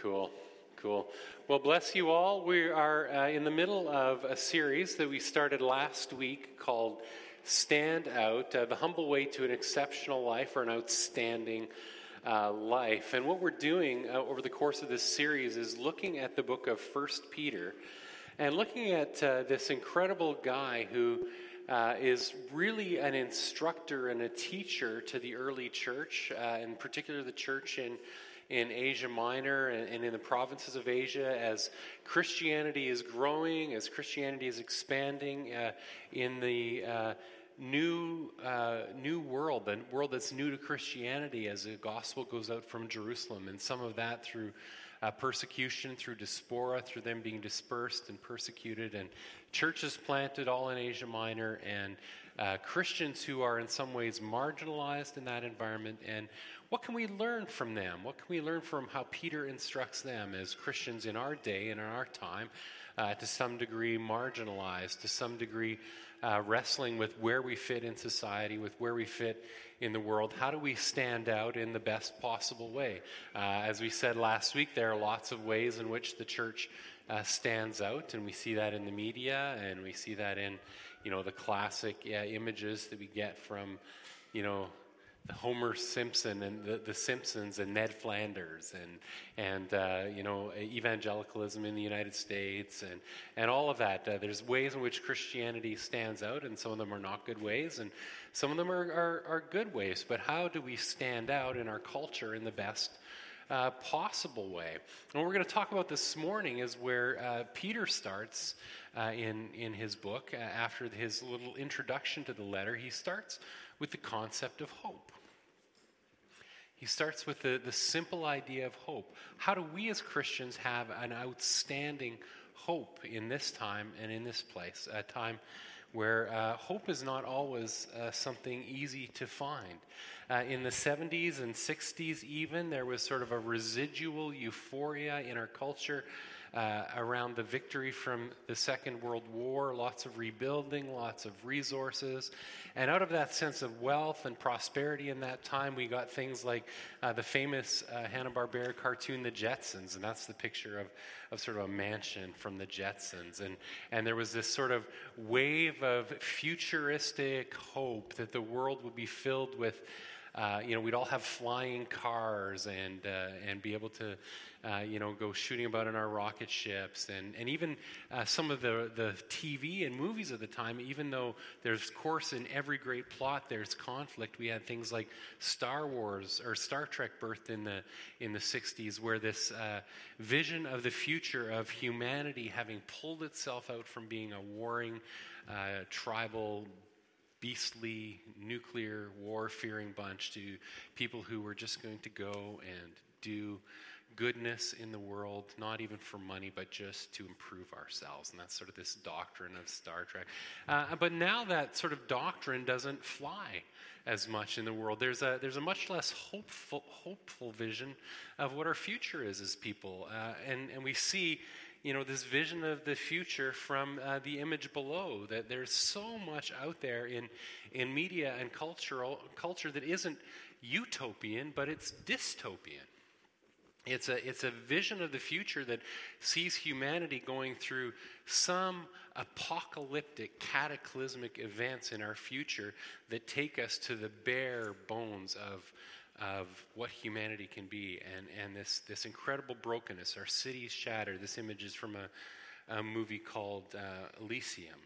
Cool, cool. Well, bless you all. We are uh, in the middle of a series that we started last week called Stand Out uh, The Humble Way to an Exceptional Life or an Outstanding uh, Life. And what we're doing uh, over the course of this series is looking at the book of First Peter and looking at uh, this incredible guy who. Uh, is really an instructor and a teacher to the early church, in particular the church in in Asia Minor and, in the provinces of Asia as Christianity is growing, as Christianity is expanding uh, in the uh, new, uh, new world, the world that's new to Christianity as the gospel goes out from Jerusalem, and some of that through uh, persecution, through diaspora, through them being dispersed and persecuted, and churches planted all in Asia Minor, and uh, Christians who are in some ways marginalized in that environment. And what can we learn from them? What can we learn from how Peter instructs them as Christians in our day and in our time, uh, to some degree marginalized, to some degree uh, wrestling with where we fit in society, with where we fit in the world? How do we stand out in the best possible way? Uh, as we said last week, there are lots of ways in which the church uh, stands out, and we see that in the media, and we see that in, you know, the classic images that we get from, you know, Homer Simpson and the, the Simpsons and Ned Flanders and and uh, you know evangelicalism in the United States and and all of that. Uh, there's ways in which Christianity stands out, and some of them are not good ways, and some of them are, are, are good ways. But how do we stand out in our culture in the best? Uh, possible way. And what we're going to talk about this morning is where uh, Peter starts uh, in, in his book. Uh, after his little introduction to the letter, he starts with the concept of hope. He starts with the, the simple idea of hope. How do we as Christians have an outstanding hope in this time and in this place? A time where uh, hope is not always uh, something easy to find. Uh, in the 70s and 60s, even, there was sort of a residual euphoria in our culture uh, around the victory from the Second World War, lots of rebuilding, lots of resources. And out of that sense of wealth and prosperity in that time, we got things like uh, the famous uh, Hanna-Barbera cartoon, The Jetsons. And that's the picture of, of sort of a mansion from The Jetsons. And, and there was this sort of wave of futuristic hope that the world would be filled with uh, you know, we'd all have flying cars and, uh, and be able to, uh, you know, go shooting about in our rocket ships. And, and even uh, some of the, the TV and movies of the time, even though there's, of course, in every great plot, there's conflict. We had things like Star Wars or Star Trek birthed in the, in the 60s, where this uh, vision of the future of humanity having pulled itself out from being a warring, tribal, beastly nuclear war fearing bunch to people who were just going to go and do goodness in the world, not even for money, but just to improve ourselves. And that's sort of this doctrine of Star Trek. Uh, but now that sort of doctrine doesn't fly as much in the world. There's a, there's a much less hopeful, hopeful vision of what our future is as people. Uh, and, and we see you know, this vision of the future from uh, the image below. That there's so much out there in, in media and cultural culture that isn't utopian, but it's dystopian. It's a, it's a vision of the future that sees humanity going through some apocalyptic, cataclysmic events in our future that take us to the bare bones of of what humanity can be and, and this, this incredible brokenness. Our cities shattered. This image is from a, a movie called uh, Elysium.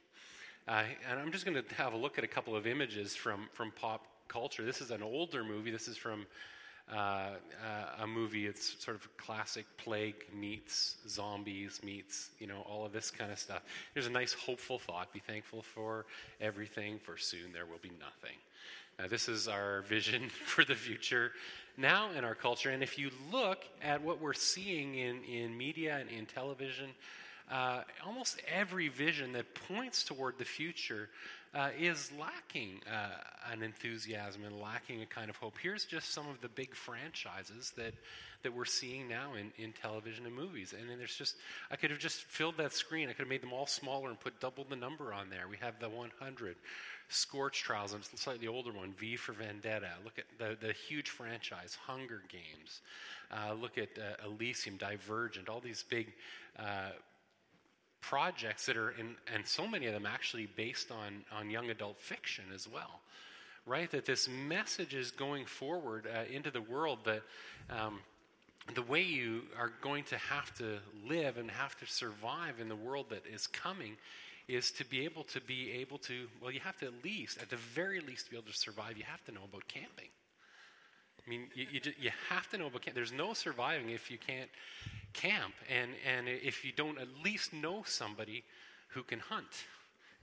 Uh, and I'm just going to have a look at a couple of images from, from pop culture. This is an older movie. This is from uh, uh a movie. It's sort of classic plague meets zombies meets you know all of this kind of stuff. There's a nice hopeful thought. Be thankful for everything, for soon there will be nothing. Uh, this is our vision for the future now in our culture. And if you look at what we're seeing in, in media and in television, uh, almost every vision that points toward the future uh, is lacking uh, an enthusiasm and lacking a kind of hope. Here's just some of the big franchises that, that we're seeing now in, in television and movies. And then there's just, I could have just filled that screen. I could have made them all smaller and put double the number on there. We have the 100. Scorch Trials, and a slightly older one, V for Vendetta. Look at the, the huge franchise, Hunger Games. Uh, look at uh, Elysium, Divergent, all these big uh, projects that are, in, and so many of them actually based on, on young adult fiction as well. Right? That this message is going forward uh, into the world that. Um, the way you are going to have to live and have to survive in the world that is coming is to be able to be able to, well, you have to at least, at the very least, be able to survive, you have to know about camping. I mean, you, you, you have to know about camp. There's no surviving if you can't camp, and, and if you don't at least know somebody who can hunt.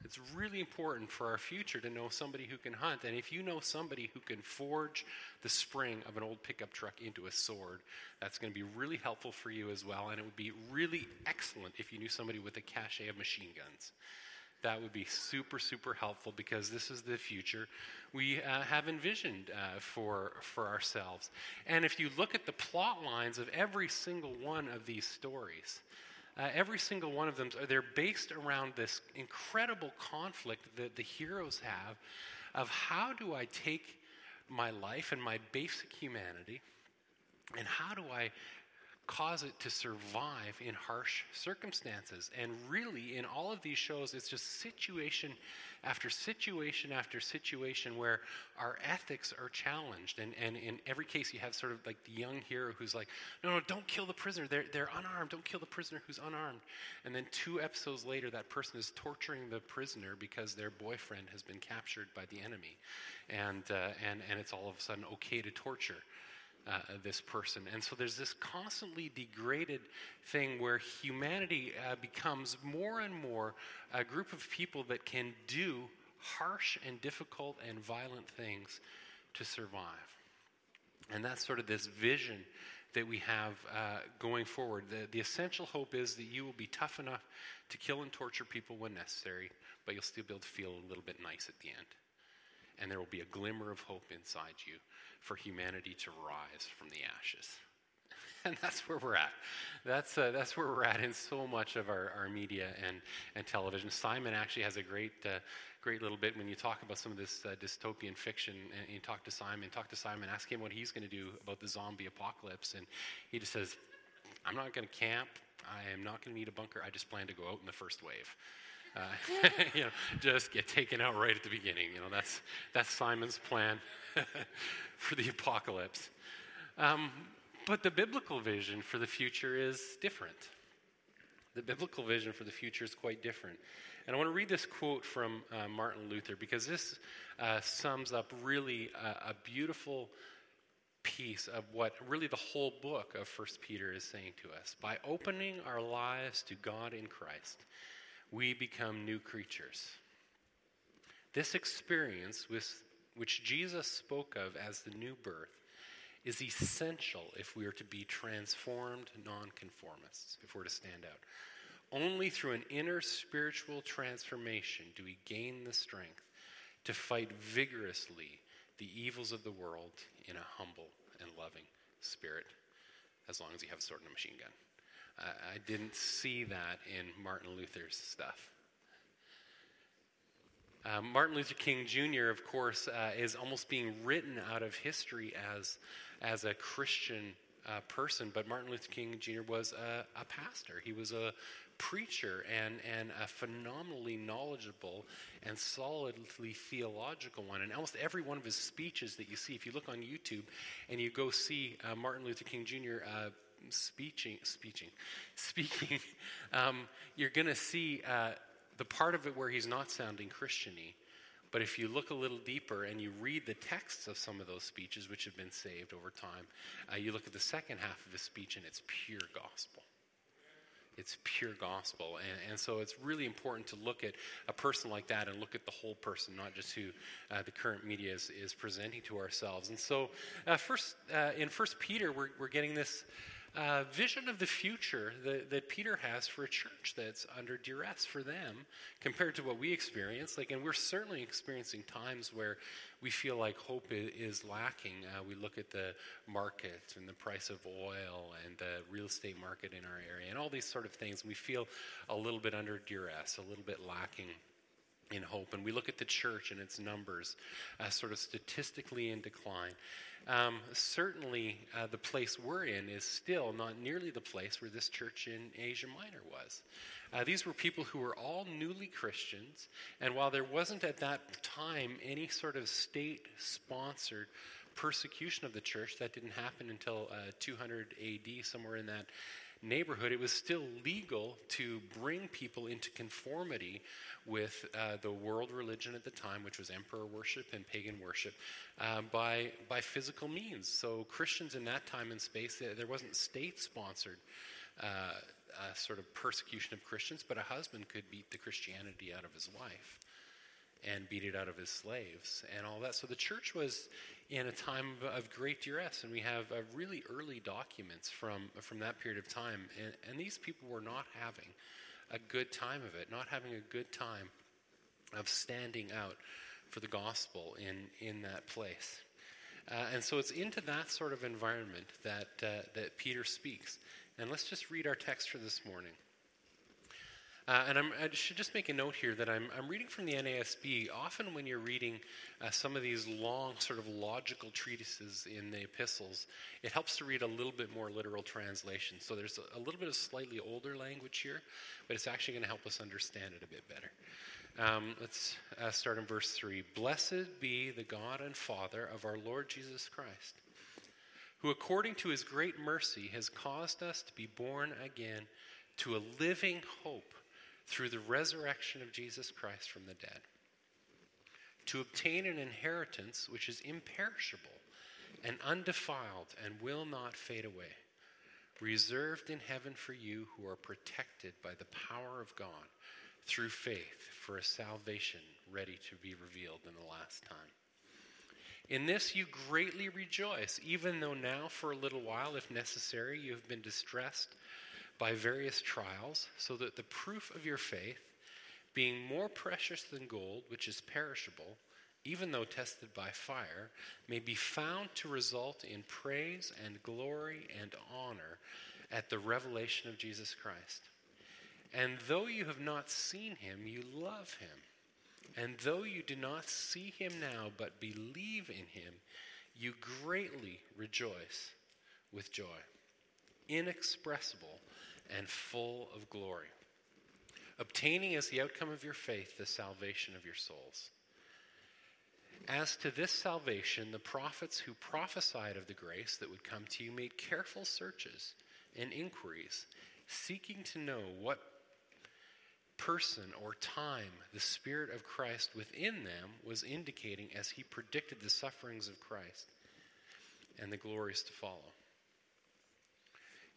It's really important for our future to know somebody who can hunt. And if you know somebody who can forge the spring of an old pickup truck into a sword, that's going to be really helpful for you as well. And it would be really excellent if you knew somebody with a cache of machine guns. That would be super, super helpful because this is the future we uh, have envisioned uh, for, for ourselves. And if you look at the plot lines of every single one of these stories, uh, every single one of them, they're based around this incredible conflict that the heroes have of how do I take my life and my basic humanity and how do I cause it to survive in harsh circumstances. And really, in all of these shows, it's just situation after situation after situation where our ethics are challenged. And, and in every case, you have sort of like the young hero who's like, no, no, don't kill the prisoner. They're, they're unarmed. Don't kill the prisoner who's unarmed. And then two episodes later, that person is torturing the prisoner because their boyfriend has been captured by the enemy. And, uh, and, and it's all of a sudden okay to torture uh, this person. And so there's this constantly degraded thing where humanity uh, becomes more and more a group of people that can do harsh and difficult and violent things to survive. And that's sort of this vision that we have uh, going forward. The, the essential hope is that you will be tough enough to kill and torture people when necessary, but you'll still be able to feel a little bit nice at the end. And there will be a glimmer of hope inside you for humanity to rise from the ashes. And that's where we're at. That's, uh, that's where we're at in so much of our, our media and, and television. Simon actually has a great, uh, great little bit when you talk about some of this uh, dystopian fiction. And you talk to Simon, talk to Simon, ask him what he's going to do about the zombie apocalypse. And he just says, I'm not going to camp. I am not going to need a bunker. I just plan to go out in the first wave. Uh, you know, just get taken out right at the beginning. You know, that's, that's Simon's plan for the apocalypse. Um, but the biblical vision for the future is different. The biblical vision for the future is quite different. And I want to read this quote from uh, Martin Luther because this uh, sums up really a, a beautiful piece of what really the whole book of First Peter is saying to us. By opening our lives to God in Christ, we become new creatures. This experience, which Jesus spoke of as the new birth, is essential if we are to be transformed nonconformists, if we're to stand out. Only through an inner spiritual transformation do we gain the strength to fight vigorously the evils of the world in a humble and loving spirit, as long as you have a sword and a machine gun. I didn't see that in Martin Luther's stuff. Uh, Martin Luther King Jr., of course, uh, is almost being written out of history as, as a Christian uh, person, but Martin Luther King Jr. was a, a, pastor. He was a preacher and, and a phenomenally knowledgeable and solidly theological one. And almost every one of his speeches that you see, if you look on YouTube and you go see uh, Martin Luther King Jr. Speeching, speeching, speaking, um, you're going to see uh, the part of it where he's not sounding Christiany. But if you look a little deeper and you read the texts of some of those speeches, which have been saved over time, uh, you look at the second half of his speech and it's pure gospel. It's pure gospel. And, and so it's really important to look at a person like that and look at the whole person, not just who uh, the current media is, is presenting to ourselves. And so, uh, first, uh, in First Peter, we're, we're getting this uh, vision of the future that, that Peter has for a church that's under duress for them compared to what we experience. Like, and we're certainly experiencing times where we feel like hope is lacking. Uh, we look at the market and the price of oil and the real estate market in our area and all these sort of things. We feel a little bit under duress, a little bit lacking in hope. And we look at the church and its numbers uh, sort of statistically in decline. Um, certainly, uh, the place we're in is still not nearly the place where this church in Asia Minor was. Uh, these were people who were all newly Christians, and while there wasn't at that time any sort of state sponsored persecution of the church, that didn't happen until uh, 200 AD, somewhere in that neighborhood, it was still legal to bring people into conformity with uh, the world religion at the time, which was emperor worship and pagan worship, uh, by, by physical means. So, Christians in that time and space, there wasn't state sponsored. Uh, sort of persecution of Christians, but a husband could beat the Christianity out of his wife and beat it out of his slaves and all that. So the church was in a time of great duress, and we have uh, really early documents from from that period of time, and, and these people were not having a good time of it, not having a good time of standing out for the gospel in in that place. Uh, and so it's into that sort of environment that uh, that Peter speaks. And let's just read our text for this morning. Uh, and I'm, i should just make a note here that I'm, I'm reading from the NASB. Often, when you're reading uh, some of these long, sort of logical treatises in the epistles, it helps to read a little bit more literal translation. So there's a, a little bit of slightly older language here, but it's actually going to help us understand it a bit better. Um, let's uh, start in verse 3. Blessed be the God and Father of our Lord Jesus Christ, who according to his great mercy has caused us to be born again to a living hope through the resurrection of Jesus Christ from the dead, to obtain an inheritance which is imperishable and undefiled and will not fade away, reserved in heaven for you who are protected by the power of God through faith for a salvation ready to be revealed in the last time. In this you greatly rejoice, even though now, for a little while, if necessary, you have been distressed by various trials, so that the proof of your faith, being more precious than gold, which is perishable, even though tested by fire, may be found to result in praise and glory and honor at the revelation of Jesus Christ. And though you have not seen him, you love him. And though you do not see him now, but believe in him, you greatly rejoice with joy, inexpressible and full of glory, obtaining as the outcome of your faith the salvation of your souls. As to this salvation, the prophets who prophesied of the grace that would come to you made careful searches and inquiries, seeking to know what person or time the Spirit of Christ within them was indicating as he predicted the sufferings of Christ and the glories to follow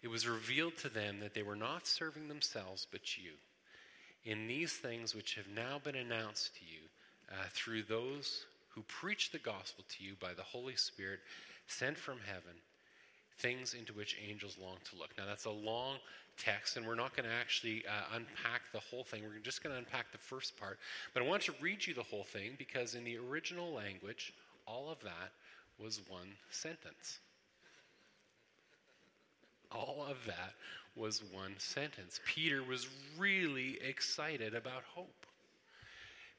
it was revealed to them that they were not serving themselves but you. In these things which have now been announced to you uh, through those who preach the gospel to you by the Holy Spirit sent from heaven, things into which angels long to look. Now, that's a long text, and we're not going to actually uh, unpack the whole thing. We're just going to unpack the first part. But I want to read you the whole thing because in the original language, all of that was one sentence. All of that was one sentence. Peter was really excited about hope.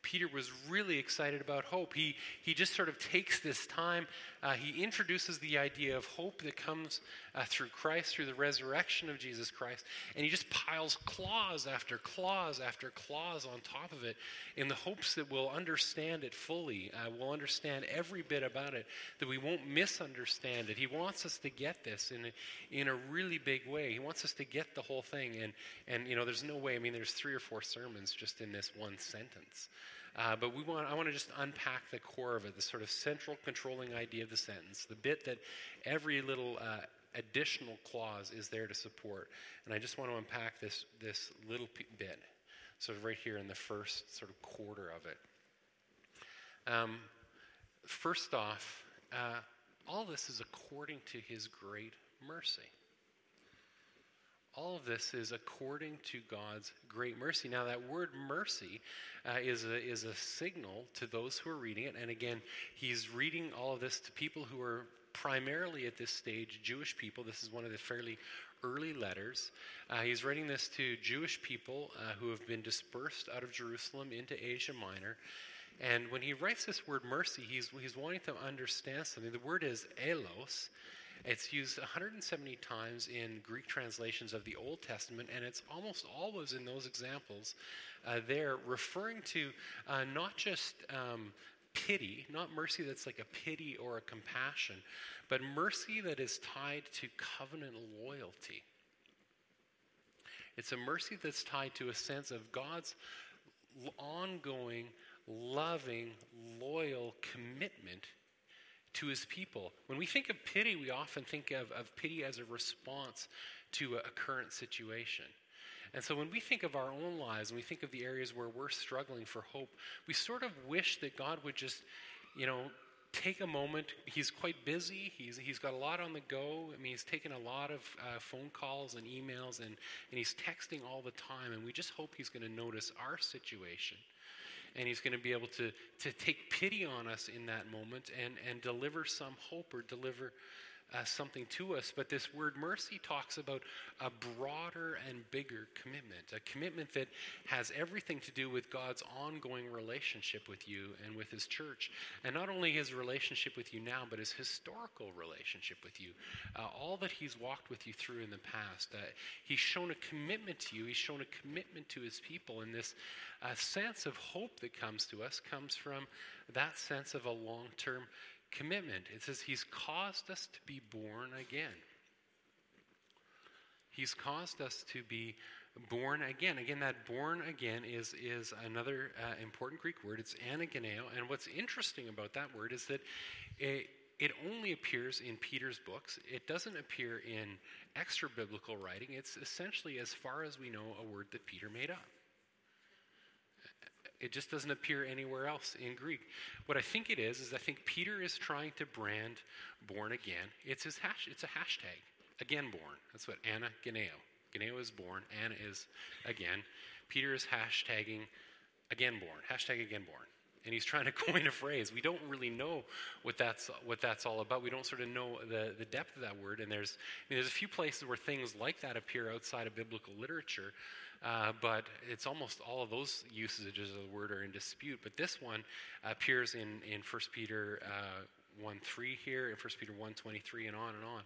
Peter was really excited about hope. He, he just sort of takes this time, uh, he introduces the idea of hope that comes uh, through Christ, through the resurrection of Jesus Christ, and he just piles clause after clause after clause on top of it in the hopes that we'll understand it fully. Uh, we'll understand every bit about it, that we won't misunderstand it. He wants us to get this in a, in a really big way. He wants us to get the whole thing. And, and, you know, there's no way, I mean, there's three or four sermons just in this one sentence. Uh, but we want, I want to just unpack the core of it, the sort of central controlling idea of the sentence, the bit that every little uh, additional clause is there to support. And I just want to unpack this, this little bit, sort of right here in the first sort of quarter of it. Um, first off, uh, all this is according to his great mercy. all of this is according to God's great mercy. Now, that word mercy uh, is, a, is a signal to those who are reading it. And again, he's reading all of this to people who are primarily at this stage Jewish people. This is one of the fairly early letters. Uh, he's writing this to Jewish people uh, who have been dispersed out of Jerusalem into Asia Minor. And when he writes this word mercy, he's, he's wanting to understand something. The word is eleos, it's used 170 times in Greek translations of the Old Testament, and it's almost always in those examples uh, there referring to uh, not just um, pity, not mercy that's like a pity or a compassion, but mercy that is tied to covenant loyalty. It's a mercy that's tied to a sense of God's ongoing, loving, loyal commitment to his people. When we think of pity, we often think of, of pity as a response to a, a current situation. And so when we think of our own lives and we think of the areas where we're struggling for hope, we sort of wish that God would just, you know, take a moment. He's quite busy. He's, he's got a lot on the go. I mean, he's taking a lot of uh, phone calls and emails and, and he's texting all the time. And we just hope he's going to notice our situation and he's going to be able to, to take pity on us in that moment and, and deliver some hope or deliver uh, something to us. But this word mercy talks about a broader and bigger commitment, a commitment that has everything to do with God's ongoing relationship with you and with his church. And not only his relationship with you now, but his historical relationship with you. Uh, all that he's walked with you through in the past. Uh, he's shown a commitment to you, he's shown a commitment to his people. And this uh, sense of hope that comes to us comes from that sense of a long term commitment. It says, He's caused us to be born again. He's caused us to be born again. Again, that born again is, is another uh, important Greek word. It's anageneo. And what's interesting about that word is that it, it only appears in Peter's books. It doesn't appear in extra biblical writing. It's essentially, as far as we know, a word that Peter made up. It just doesn't appear anywhere else in Greek. What I think it is is I think Peter is trying to brand born again. It's his hash. It's a hashtag. Again born. That's what Anna Geneo. Geneo is born. Anna is again. Peter is hashtagging again born. Hashtag again born. And he's trying to coin a phrase. We don't really know what that's what that's all about. We don't sort of know the, the depth of that word. And there's I mean, there's a few places where things like that appear outside of biblical literature. Uh, but it's almost all of those usages of the word are in dispute. But this one appears in, in 1 Peter uh, 1 3 here, in 1 Peter 1 23, and on and on.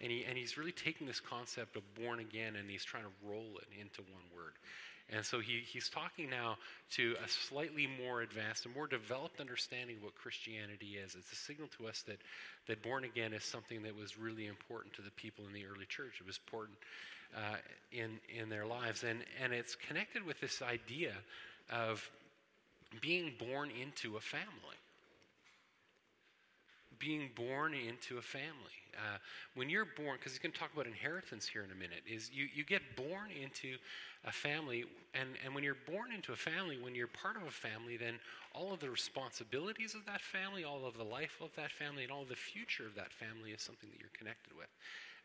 And, he, and he's really taking this concept of born again and he's trying to roll it into one word. And so he, he's talking now to a slightly more advanced, a more developed understanding of what Christianity is. It's a signal to us that, that born again is something that was really important to the people in the early church. It was important uh, in, in their lives. And, and it's connected with this idea of being born into a family. Being born into a family. Uh, when you're born, because he's going to talk about inheritance here in a minute, is you, you get born into a family, and, and when you're born into a family, when you're part of a family, then all of the responsibilities of that family, all of the life of that family, and all the future of that family is something that you're connected with.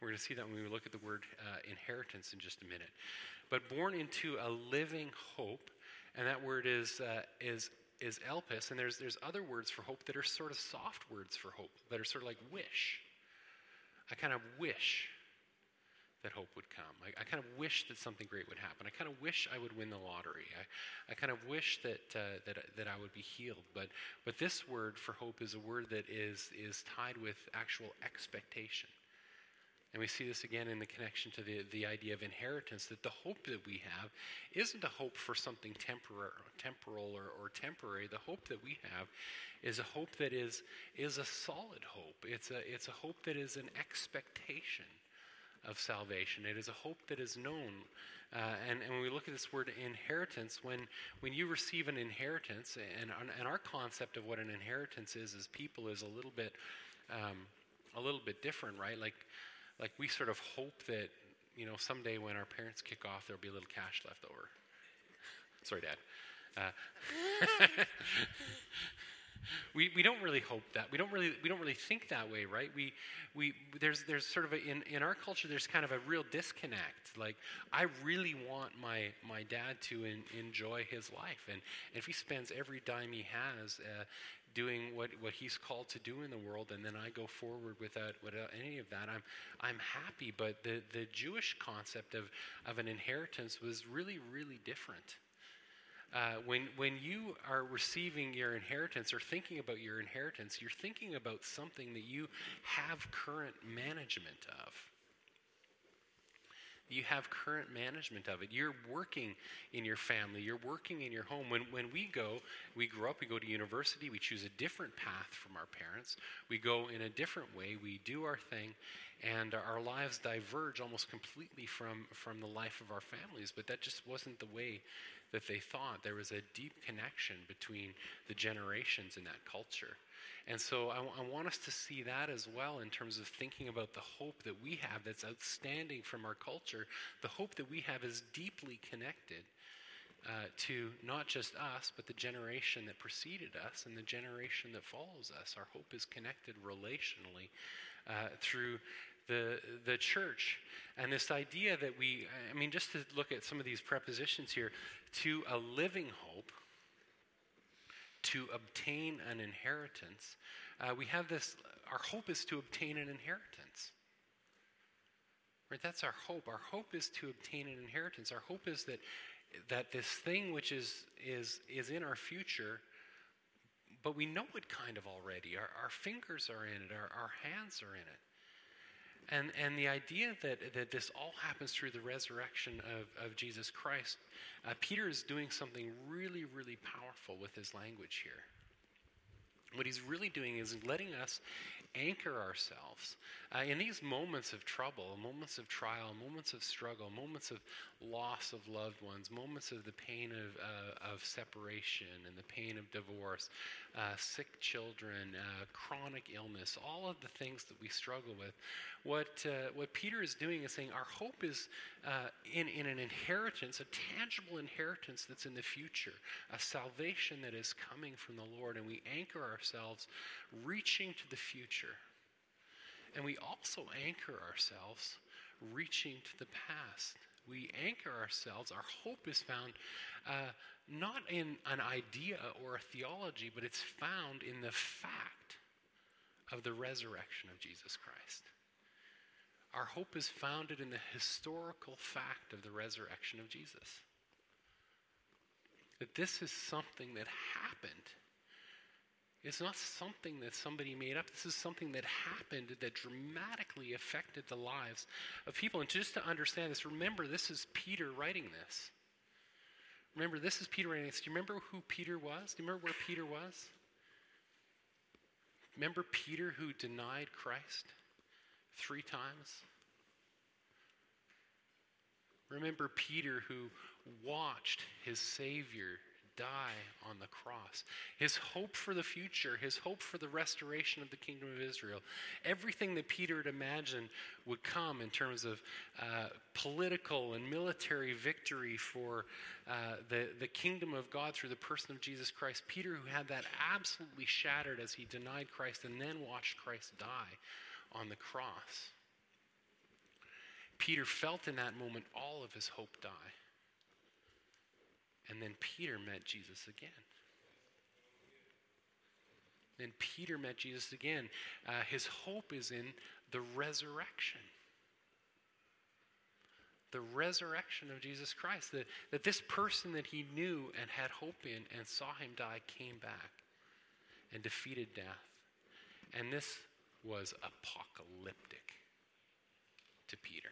We're going to see that when we look at the word uh, inheritance in just a minute. But born into a living hope, and that word is, uh, is, is elpis, and there's, there's other words for hope that are sort of soft words for hope, that are sort of like wish. I kind of wish that hope would come. I, I, kind of wish that something great would happen. I kind of wish I would win the lottery. I, I kind of wish that, uh, that, that I would be healed. But, but this word for hope is a word that is, is tied with actual expectation. And we see this again in the connection to the, the idea of inheritance that the hope that we have isn't a hope for something temporar- temporal or, or temporary. The hope that we have is a hope that is, is a solid hope. It's a, it's a hope that is an expectation of salvation. It is a hope that is known. Uh, and, and when we look at this word inheritance, when, when you receive an inheritance, and, and our concept of what an inheritance is as people is a little bit, um, a little bit different, right? Like, like we sort of hope that you know someday when our parents kick off there'll be a little cash left over sorry dad uh, we, we don't really hope that. We don't really we don't really think that way, right? We we there's there's sort of a, in in our culture there's kind of a real disconnect. Like I really want my my dad to in, enjoy his life, and if he spends every dime he has. Uh, doing what, what he's called to do in the world, and then I go forward without, without any of that, I'm, I'm happy. But the, the Jewish concept of, of an inheritance was really, really different. Uh, when, when you are receiving your inheritance or thinking about your inheritance, you're thinking about something that you have current management of. You have current management of it. You're working in your family. You're working in your home. When, when we go, we grow up, we go to university, we choose a different path from our parents. We go in a different way. We do our thing, and our lives diverge almost completely from, from the life of our families. But that just wasn't the way that they thought. There was a deep connection between the generations in that culture. And so I, I, want us to see that as well in terms of thinking about the hope that we have that's outstanding from our culture. The hope that we have is deeply connected uh, to not just us, but the generation that preceded us and the generation that follows us. Our hope is connected relationally uh, through the, the church. And this idea that we, I mean, just to look at some of these prepositions here, to a living hope, to obtain an inheritance, uh, we have this, our hope is to obtain an inheritance. Right? That's our hope. Our hope is to obtain an inheritance. Our hope is that, that this thing which is, is, is in our future, but we know it kind of already. Our, our fingers are in it, our, our hands are in it. And, and the idea that, that this all happens through the resurrection of, of Jesus Christ, uh, Peter is doing something really, really powerful with his language here. What he's really doing is letting us anchor ourselves uh, in these moments of trouble, moments of trial, moments of struggle, moments of loss of loved ones, moments of the pain of, uh, of separation and the pain of divorce, uh, sick children, uh, chronic illness, all of the things that we struggle with. What, uh, what Peter is doing is saying our hope is uh, in, in an inheritance, a tangible inheritance that's in the future, a salvation that is coming from the Lord, and we anchor ourselves reaching to the future. And we also anchor ourselves reaching to the past. We anchor ourselves, our hope is found uh, not in an idea or a theology, but it's found in the fact of the resurrection of Jesus Christ. Our hope is founded in the historical fact of the resurrection of Jesus. That this is something that happened it's not something that somebody made up. This is something that happened that dramatically affected the lives of people. And just to understand this, remember this is Peter writing this. Remember, this is Peter writing this. Do you remember who Peter was? Do you remember where Peter was? Remember Peter who denied Christ three times? Remember Peter who watched his Savior die on the cross. His hope for the future, his hope for the restoration of the kingdom of Israel, everything that Peter had imagined would come in terms of uh, political and military victory for uh, the, the kingdom of God through the person of Jesus Christ. Peter, who had that absolutely shattered as he denied Christ and then watched Christ die on the cross. Peter felt in that moment all of his hope die. And then Peter met Jesus again. Then Peter met Jesus again. Uh, his hope is in the resurrection. The resurrection of Jesus Christ. That, that this person that he knew and had hope in and saw him die came back and defeated death. And this was apocalyptic to Peter.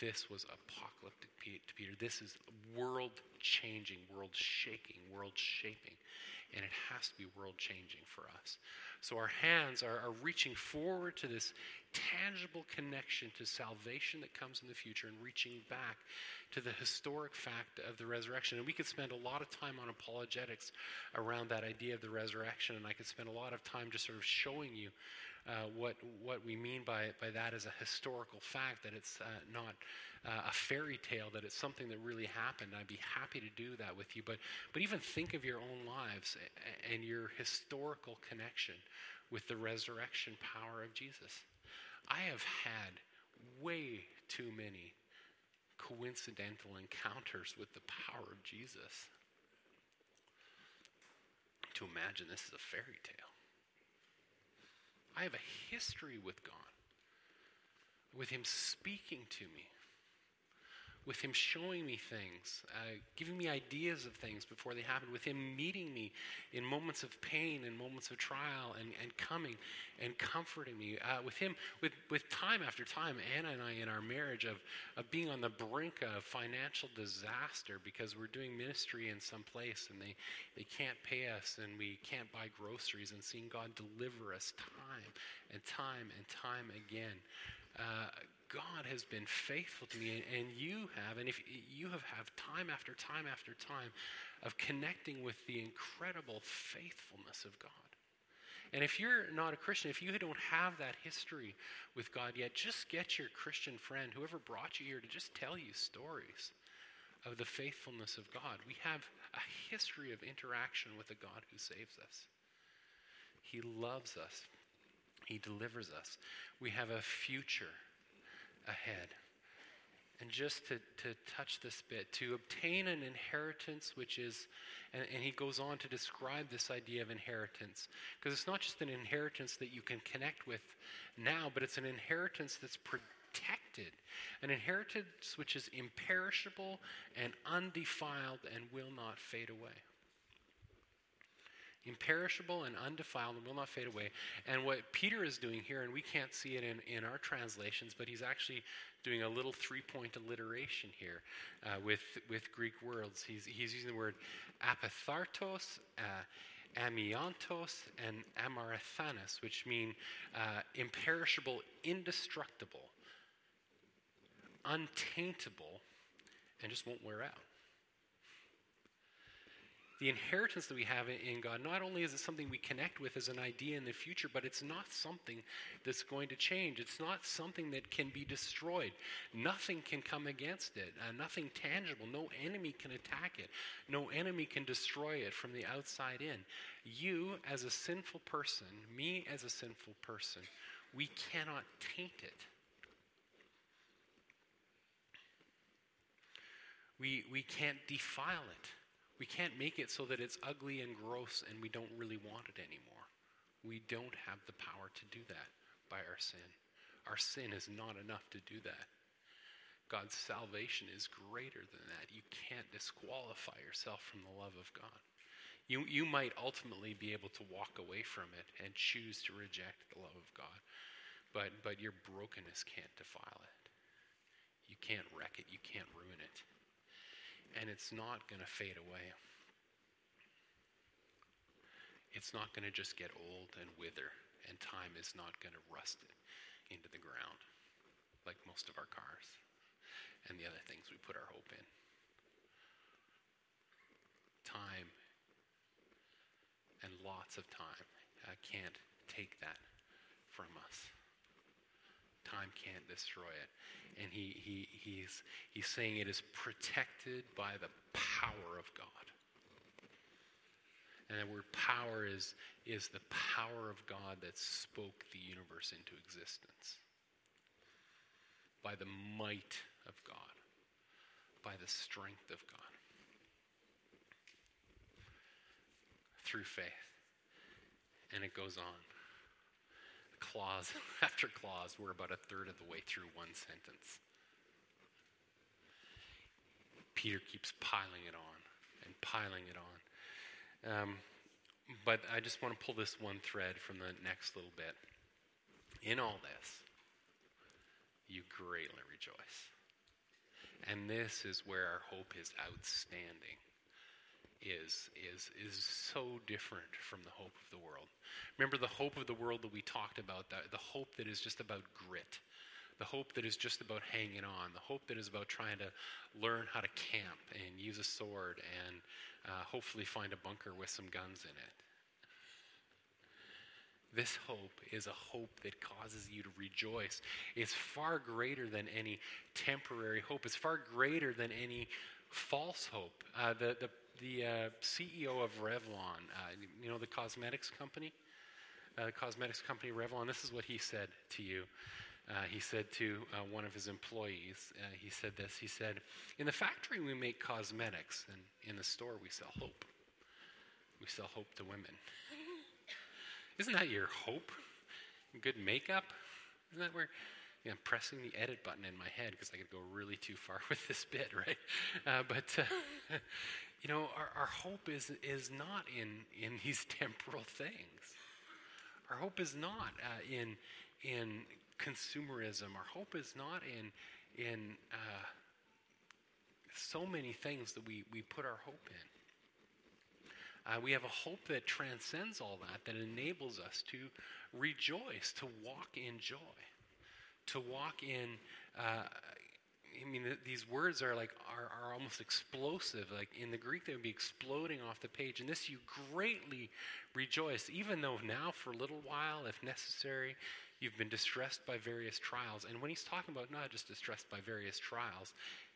This was apocalyptic to Peter. This is world changing, world shaking, world shaping. And it has to be world changing for us. So our hands are, are reaching forward to this tangible connection to salvation that comes in the future and reaching back to the historic fact of the resurrection. And we could spend a lot of time on apologetics around that idea of the resurrection. And I could spend a lot of time just sort of showing you uh, what, what we mean by, by that is a historical fact, that it's uh, not uh, a fairy tale, that it's something that really happened. I'd be happy to do that with you. But, but even think of your own lives and your historical connection with the resurrection power of Jesus. I have had way too many coincidental encounters with the power of Jesus to imagine this is a fairy tale. I have a history with God, with Him speaking to me, with Him showing me things, uh, giving me ideas of things before they happen, with Him meeting me in moments of pain and moments of trial and, and coming and comforting me, uh, with Him, with, with time after time, Anna and I in our marriage, of, of being on the brink of financial disaster because we're doing ministry in some place and they, they can't pay us and we can't buy groceries, and seeing God deliver us time and time and time again. Uh, God has been faithful to me, and you have, and if you have have time after time after time of connecting with the incredible faithfulness of God. And if you're not a Christian, if you don't have that history with God yet, just get your Christian friend, whoever brought you here, to just tell you stories of the faithfulness of God. We have a history of interaction with a God who saves us. He loves us. He delivers us. We have a future ahead. And just to, to touch this bit, to obtain an inheritance, which is, and, and he goes on to describe this idea of inheritance, because it's not just an inheritance that you can connect with now, but it's an inheritance that's protected, an inheritance which is imperishable and undefiled and will not fade away imperishable and undefiled and will not fade away. And what Peter is doing here, and we can't see it in, in our translations, but he's actually doing a little three point alliteration here uh, with, with Greek words. He's, he's using the word apathartos, uh, amiantos, and amarathanos, which mean uh, imperishable, indestructible, untaintable, and just won't wear out the inheritance that we have in God, not only is it something we connect with as an idea in the future, but it's not something that's going to change. It's not something that can be destroyed. Nothing can come against it, uh, nothing tangible. No enemy can attack it, no enemy can destroy it from the outside in. You, as a sinful person, me as a sinful person, we cannot taint it. We, we can't defile it. We can't make it so that it's ugly and gross and we don't really want it anymore. We don't have the power to do that by our sin. Our sin is not enough to do that. God's salvation is greater than that. You can't disqualify yourself from the love of God. You, you might ultimately be able to walk away from it and choose to reject the love of God, but, but your brokenness can't defile it. You can't wreck it, you can't ruin it and it's not going to fade away. It's not going to just get old and wither, and time is not going to rust it into the ground like most of our cars and the other things we put our hope in. Time and lots of time uh, can't take that from us. Time can't destroy it and he, he, he's, he's saying it is protected by the power of God. And that word power is, is the power of God that spoke the universe into existence. By the might of God, by the strength of God. Through faith. And it goes on clause after clause. We're about a third of the way through one sentence. Peter keeps piling it on and piling it on. Um, but I just want to pull this one thread from the next little bit. In all this, you greatly rejoice. And this is where our hope is outstanding is is is so different from the hope of the world. Remember the hope of the world that we talked about, the, the hope that is just about grit, the hope that is just about hanging on, the hope that is about trying to learn how to camp and use a sword and uh, hopefully find a bunker with some guns in it. This hope is a hope that causes you to rejoice. It's far greater than any temporary hope. It's far greater than any false hope. Uh, the the, the uh, CEO of Revlon, uh, you know, the cosmetics company, uh, the cosmetics company Revlon, this is what he said to you. Uh, he said to uh, one of his employees, he said this. He said, In the factory, we make cosmetics, and in the store, we sell hope. We sell hope to women. Isn't that your hope? Good makeup? Isn't that where know, I'm pressing the edit button in my head because I could go really too far with this bit, right? Uh, but uh, you know, our, our hope is is not in in these temporal things. Our hope is not uh, in in consumerism. Our hope is not in in uh, so many things that we we put our hope in. Uh, we have a hope that transcends all that, that enables us to rejoice, to walk in joy, to walk in. Uh, I mean, these words are like are, are almost explosive. Like in the Greek, they would be exploding off the page. And this, you greatly rejoice, even though now, for a little while, if necessary, you've been distressed by various trials. And when he's talking about not just distressed by various trials,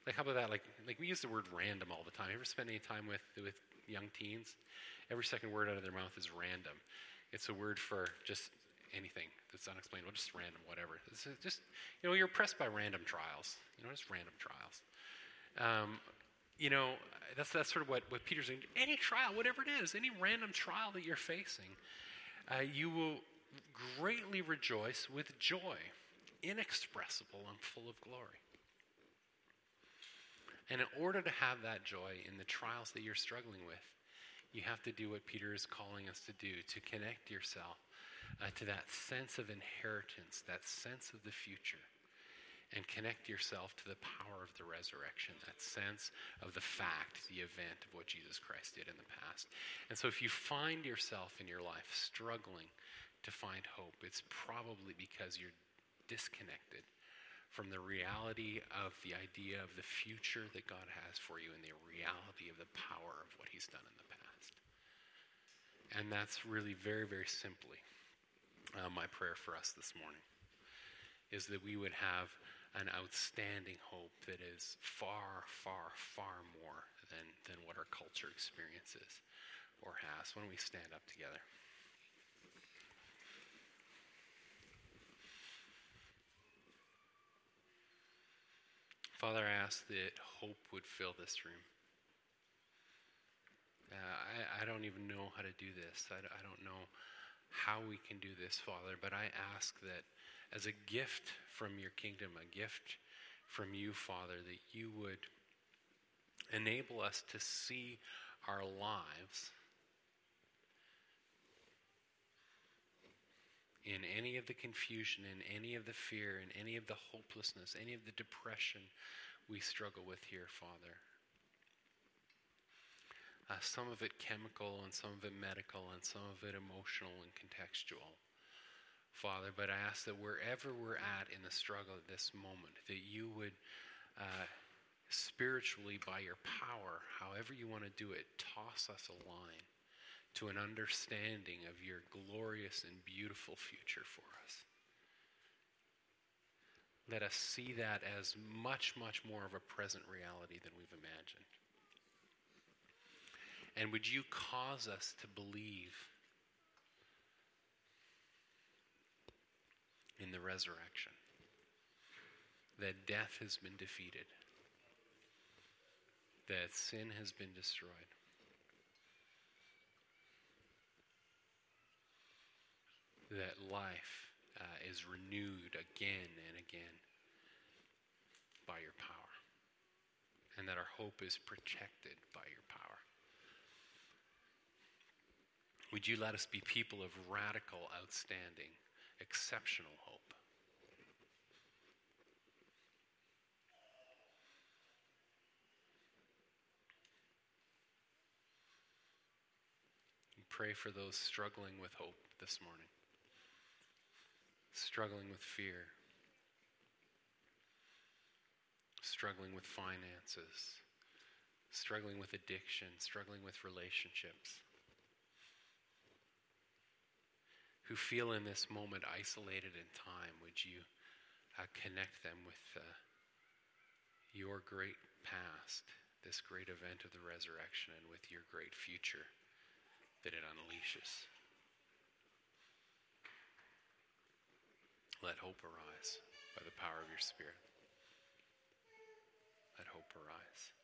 like how about that? Like, like we use the word random all the time. You ever spend any time with with young teens, every second word out of their mouth is random. It's a word for just anything that's unexplainable, just random, whatever. It's just, you know, you're pressed by random trials. You know, just random trials. Um, you know, that's, that's sort of what, what Peter's saying. Any trial, whatever it is, any random trial that you're facing, uh, you will greatly rejoice with joy, inexpressible and full of glory. And in order to have that joy in the trials that you're struggling with, you have to do what Peter is calling us to do to connect yourself uh, to that sense of inheritance, that sense of the future, and connect yourself to the power of the resurrection, that sense of the fact, the event of what Jesus Christ did in the past. And so if you find yourself in your life struggling to find hope, it's probably because you're disconnected from the reality of the idea of the future that God has for you and the reality of the power of what He's done in the past. And that's really very, very simply uh, my prayer for us this morning is that we would have an outstanding hope that is far, far, far more than, than what our culture experiences or has. when we stand up together? Father, I ask that hope would fill this room. Uh, I, I, don't even know how to do this. I, I don't know how we can do this, Father, but I ask that as a gift from your kingdom, a gift from you, Father, that you would enable us to see our lives in any of the confusion, in any of the fear, in any of the hopelessness, any of the depression we struggle with here, Father. Uh, some of it chemical, and some of it medical, and some of it emotional and contextual. Father, but I ask that wherever we're at in the struggle at this moment, that you would uh, spiritually, by your power, however you want to do it, toss us a line to an understanding of your glorious and beautiful future for us. Let us see that as much, much more of a present reality than we've imagined. And would you cause us to believe in the resurrection? That death has been defeated, that sin has been destroyed that life uh, is renewed again and again by your power, and that our hope is protected by your power. Would you let us be people of radical, outstanding, exceptional hope? pray for those struggling with hope this morning struggling with fear, struggling with finances, struggling with addiction, struggling with relationships. Who feel in this moment isolated in time, would you uh, connect them with uh, your great past, this great event of the resurrection, and with your great future that it unleashes? Let hope arise by the power of your Spirit. Let hope arise.